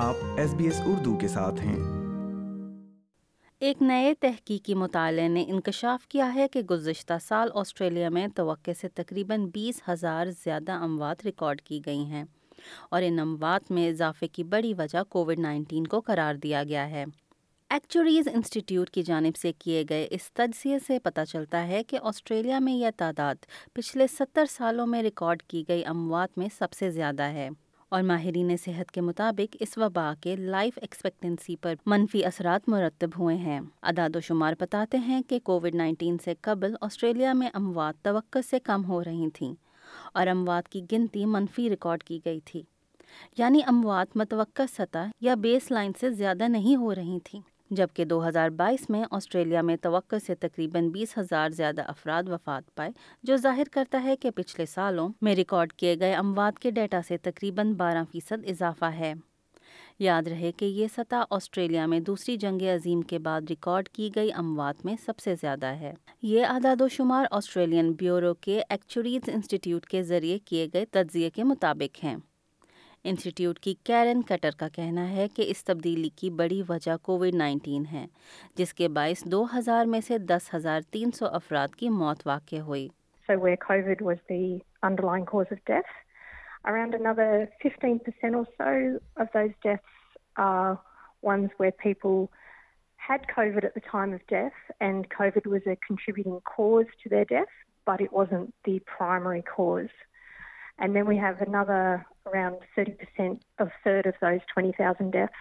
آپ S B S Urdu کے ساتھ ہیں۔ ایک نئے تحقیقی مطالعے نے انکشاف کیا ہے کہ گزشتہ سال آسٹریلیا میں توقع سے تقریباً بیس ہزار زیادہ اموات ریکارڈ کی گئی ہیں اور ان اموات میں اضافے کی بڑی وجہ کووڈ نائنٹین کو قرار دیا گیا ہے۔ ایکچوریز انسٹیٹیوٹ کی جانب سے کیے گئے اس تجزیے سے پتہ چلتا ہے کہ آسٹریلیا میں یہ تعداد پچھلے ستر سالوں میں ریکارڈ کی گئی اموات میں سب سے زیادہ ہے۔ اور ماہرین صحت کے مطابق اس وبا کے لائف ایکسپیکٹنسی پر منفی اثرات مرتب ہوئے ہیں۔ اداد و شمار بتاتے ہیں کہ کووڈ نائنٹین سے قبل آسٹریلیا میں اموات توقع سے کم ہو رہی تھیں اور اموات کی گنتی منفی ریکارڈ کی گئی تھی یعنی اموات متوقع سطح یا بیس لائن سے زیادہ نہیں ہو رہی تھیں۔ جبکہ دو ہزار بائیس میں آسٹریلیا میں توقع سے تقریباً بیس ہزار زیادہ افراد وفات پائے، جو ظاہر کرتا ہے کہ پچھلے سالوں میں ریکارڈ کیے گئے اموات کے ڈیٹا سے تقریباً بارہ فیصد اضافہ ہے۔ یاد رہے کہ یہ سطح آسٹریلیا میں دوسری جنگ عظیم کے بعد ریکارڈ کی گئی اموات میں سب سے زیادہ ہے۔ یہ اعداد و شمار آسٹریلین بیورو کے ایکچوریز انسٹیٹیوٹ کے ذریعے کیے گئے تجزیے کے مطابق ہیں۔ انسٹیٹیوٹ کی کیرن کٹر کا کہنا ہے کہ اس تبدیلی کی بڑی وجہ کووڈ نائنٹین ہے، جس کے باعث دو ہزار میں سے دس ہزار تین سو افراد کی موت واقع ہوئی۔ So were COVID was the underlying cause of death around under fifteen percent or so of these deaths are ones where people had COVID at the time of death and COVID was a contributing cause to their death but it wasn't the primary cause and then we have under around 30% of third of those 20,000 deaths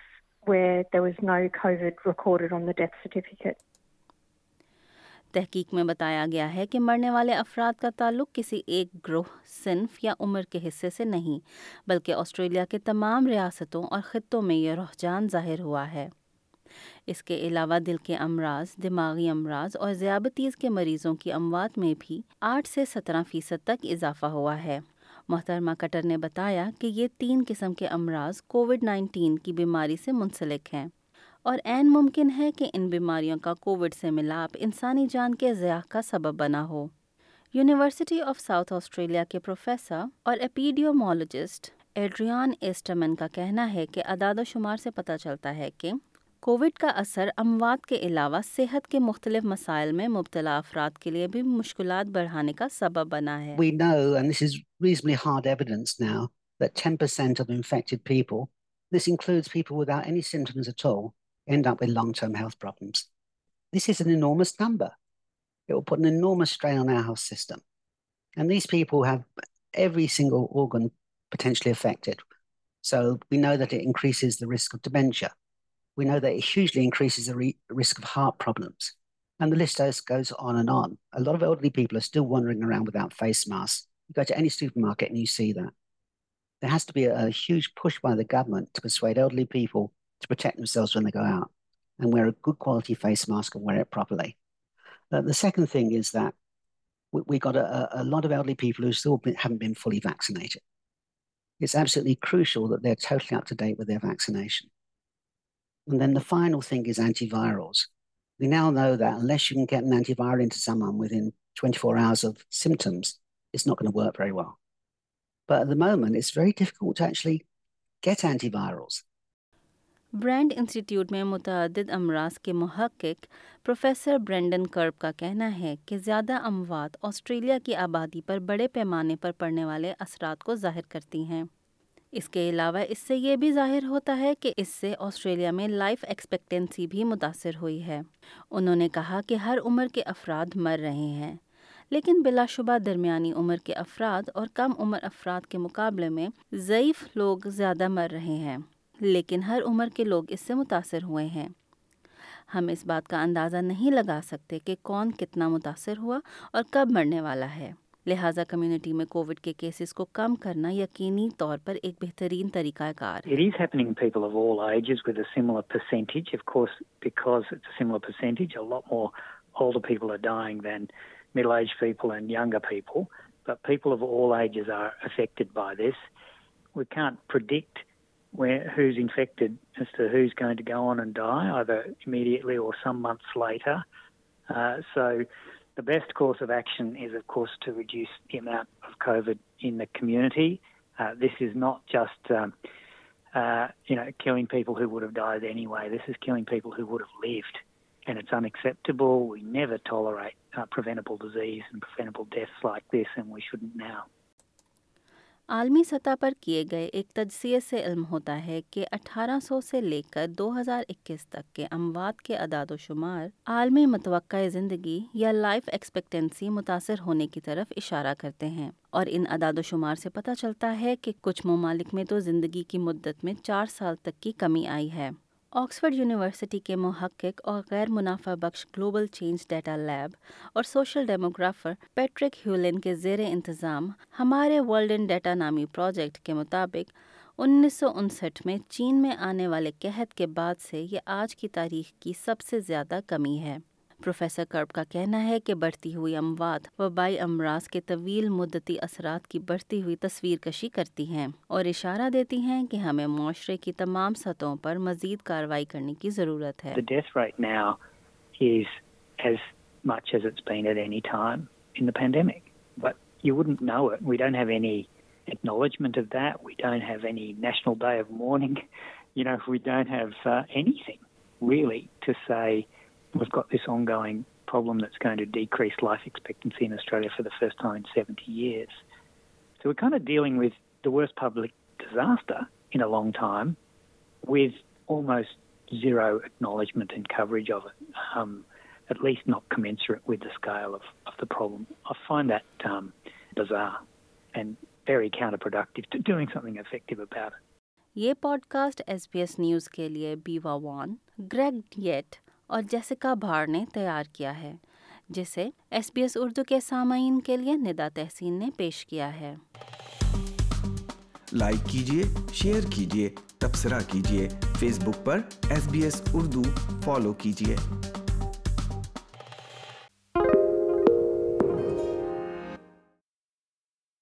where there was no COVID recorded on the death certificate. تحقیق میں بتایا گیا ہے کہ مرنے والے افراد کا تعلق کسی ایک گروہ صنف یا عمر کے حصے سے نہیں بلکہ آسٹریلیا کے تمام ریاستوں اور خطوں میں یہ رحجان ظاہر ہوا ہے اس کے علاوہ دل کے امراض دماغی امراض اور ذیابطیز کے مریضوں کی اموات میں بھی آٹھ سے سترہ فیصد تک اضافہ ہوا ہے محترمہ کٹر نے بتایا کہ یہ تین قسم کے امراض کووڈ نائنٹین کی بیماری سے منسلک ہیں اور عین ممکن ہے کہ ان بیماریوں کا کووڈ سے ملاپ انسانی جان کے ضیاع کا سبب بنا ہو۔ یونیورسٹی آف ساؤتھ آسٹریلیا کے پروفیسر اور ایپیڈیومولوجسٹ ایڈریان ایسٹمن کا کہنا ہے کہ اعداد و شمار سے پتہ چلتا ہے کہ کووڈ کا اثر اموات کے علاوہ صحت کے مختلف مسائل میں مبتلا افراد کے لیے بھی مشکلات بڑھانے کا سبب بنا ہے We know, and this is reasonably hard evidence now, that 10% of infected people, this includes people without any symptoms at all, end up with long-term health problems. This is an enormous number. It will put an enormous strain on our health system. And these people have every single organ potentially affected. So we know that it increases the risk of dementia. We know that it hugely increases the re- risk of heart problems. And the list goes on and on. A lot of elderly people are still wandering around without face masks. You go to any supermarket and you see that. There has to be a, a huge push by the government to persuade elderly people to protect themselves when they go out and wear a good quality face mask and wear it properly. Uh, the second thing is that we, we got a, a lot of elderly people who still been, haven't been fully vaccinated. It's absolutely crucial that they're totally up to date with their vaccination. And then the final thing is antivirals. We now know that unless you can get an antiviral into someone within 24 hours of symptoms, it's not going to work very well. But at the moment, it's very difficult to actually get antivirals. Burnet institute میں متعدد امراض کے محقق professor Brendan کرب کا کہنا ہے کہ زیادہ اموات آسٹریلیا کی آبادی پر بڑے پیمانے پر پڑنے والے اثرات کو ظاہر کرتی ہیں اس کے علاوہ اس سے یہ بھی ظاہر ہوتا ہے کہ اس سے آسٹریلیا میں لائف ایکسپیکٹنسی بھی متاثر ہوئی ہے۔ انہوں نے کہا کہ ہر عمر کے افراد مر رہے ہیں، لیکن بلا شبہ درمیانی عمر کے افراد اور کم عمر افراد کے مقابلے میں ضعیف لوگ زیادہ مر رہے ہیں، لیکن ہر عمر کے لوگ اس سے متاثر ہوئے ہیں۔ ہم اس بات کا اندازہ نہیں لگا سکتے کہ کون کتنا متاثر ہوا اور کب مرنے والا ہے۔ لہٰذا کمیونٹی میں کووڈ کے کیسز کو کم کرنا یقینی طور پر ایک بہترین طریقہ کار who's the best course of action is, of course, to reduce the amount of COVID in the community. Uh, this is not just um, uh, you know, killing people who would have died anyway. This is killing people who would have lived. And it's unacceptable. We never tolerate uh, preventable disease and preventable deaths like this, and we shouldn't now. عالمی سطح پر کیے گئے ایک تجزیے سے علم ہوتا ہے کہ 1800 سے لے کر 2021 تک کے اموات کے اعداد و شمار عالمی متوقع زندگی یا لائف ایکسپیکٹنسی متاثر ہونے کی طرف اشارہ کرتے ہیں اور ان اعداد و شمار سے پتہ چلتا ہے کہ کچھ ممالک میں تو زندگی کی مدت میں چار سال تک کی کمی آئی ہے۔ آکسفرڈ یونیورسٹی کے محقق اور غیر منافع بخش گلوبل چینج ڈیٹا لیب اور سوشل ڈیموگرافر پیٹرک ہیولن کے زیر انتظام ہمارے ورلڈ ان ڈیٹا نامی پروجیکٹ کے مطابق انیس سو انسٹھ میں چین میں آنے والے قحط کے بعد سے یہ آج کی تاریخ کی سب سے زیادہ کمی ہے۔ پروفیسر کرب کا کہنا ہے کہ بڑھتی ہوئی اموات وبائی امراض کے طویل مدتی اثرات کی بڑھتی ہوئی تصویر کشی کرتی ہیں اور اشارہ دیتی ہیں کہ ہمیں معاشرے کی تمام سطحوں پر مزید کاروائی کرنے کی we've got this ongoing problem that's going to decrease life expectancy in Australia for the first time in 70 years. So we're kind of dealing with the worst public disaster in a long time with almost zero acknowledgement and coverage of it, um, at least not commensurate with the scale of, of the problem. I find that um, bizarre and very counterproductive to doing something effective about it. یہ podcast S B S News کے لیے بیوا وان گریگ یٹ اور Jessica بھاڑ نے تیار کیا ہے، جسے ایس بی ایس اردو کے سامعین کے لیے ندا تحسین نے پیش کیا ہے۔ لائک کیجیے شیئر کیجیے تبصرہ کیجیے فیس بک پر S B S Urdu follow کیجیے